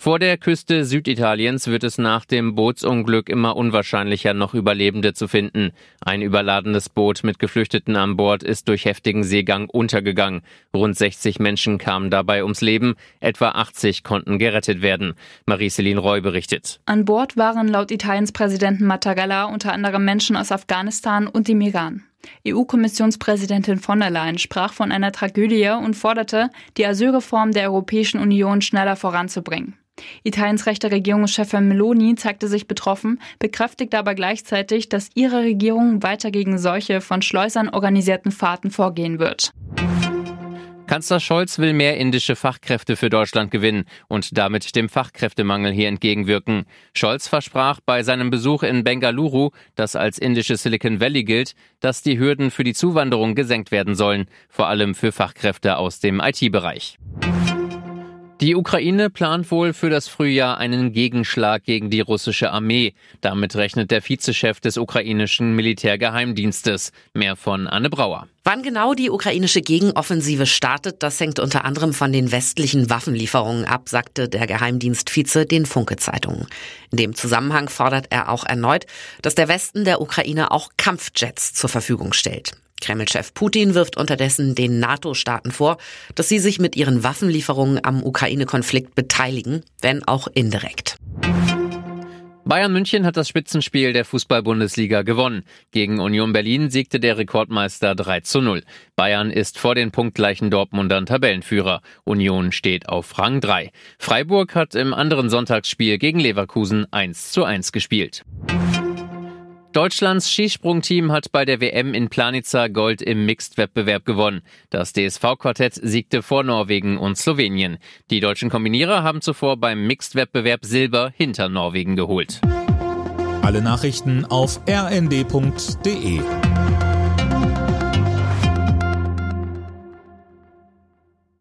Vor der Küste Süditaliens wird es nach dem Bootsunglück immer unwahrscheinlicher, noch Überlebende zu finden. Ein überladenes Boot mit Geflüchteten an Bord ist durch heftigen Seegang untergegangen. Rund 60 Menschen kamen dabei ums Leben, etwa 80 konnten gerettet werden. Marie-Céline Roy berichtet. An Bord waren laut Italiens Präsidenten Mattarella unter anderem Menschen aus Afghanistan und dem Iran. EU-Kommissionspräsidentin von der Leyen sprach von einer Tragödie und forderte, die Asylreform der Europäischen Union schneller voranzubringen. Italiens rechte Regierungschefin Meloni zeigte sich betroffen, bekräftigte aber gleichzeitig, dass ihre Regierung weiter gegen solche von Schleusern organisierten Fahrten vorgehen wird. Kanzler Scholz will mehr indische Fachkräfte für Deutschland gewinnen und damit dem Fachkräftemangel hier entgegenwirken. Scholz versprach bei seinem Besuch in Bengaluru, das als indische Silicon Valley gilt, dass die Hürden für die Zuwanderung gesenkt werden sollen, vor allem für Fachkräfte aus dem IT-Bereich. Die Ukraine plant wohl für das Frühjahr einen Gegenschlag gegen die russische Armee. Damit rechnet der Vizechef des ukrainischen Militärgeheimdienstes. Mehr von Anne Brauer. Wann genau die ukrainische Gegenoffensive startet, das hängt unter anderem von den westlichen Waffenlieferungen ab, sagte der Geheimdienstvize den Funke-Zeitungen. In dem Zusammenhang fordert er auch erneut, dass der Westen der Ukraine auch Kampfjets zur Verfügung stellt. Kreml-Chef Putin wirft unterdessen den NATO-Staaten vor, dass sie sich mit ihren Waffenlieferungen am Ukraine-Konflikt beteiligen, wenn auch indirekt. Bayern München hat das Spitzenspiel der Fußball-Bundesliga gewonnen. Gegen Union Berlin siegte der Rekordmeister 3 zu 0. Bayern ist vor den punktgleichen Dortmundern Tabellenführer. Union steht auf Rang 3. Freiburg hat im anderen Sonntagsspiel gegen Leverkusen 1 zu 1 gespielt. Deutschlands Skisprungteam hat bei der WM in Planica Gold im Mixed-Wettbewerb gewonnen. Das DSV-Quartett siegte vor Norwegen und Slowenien. Die deutschen Kombinierer haben zuvor beim Mixed-Wettbewerb Silber hinter Norwegen geholt. Alle Nachrichten auf rnd.de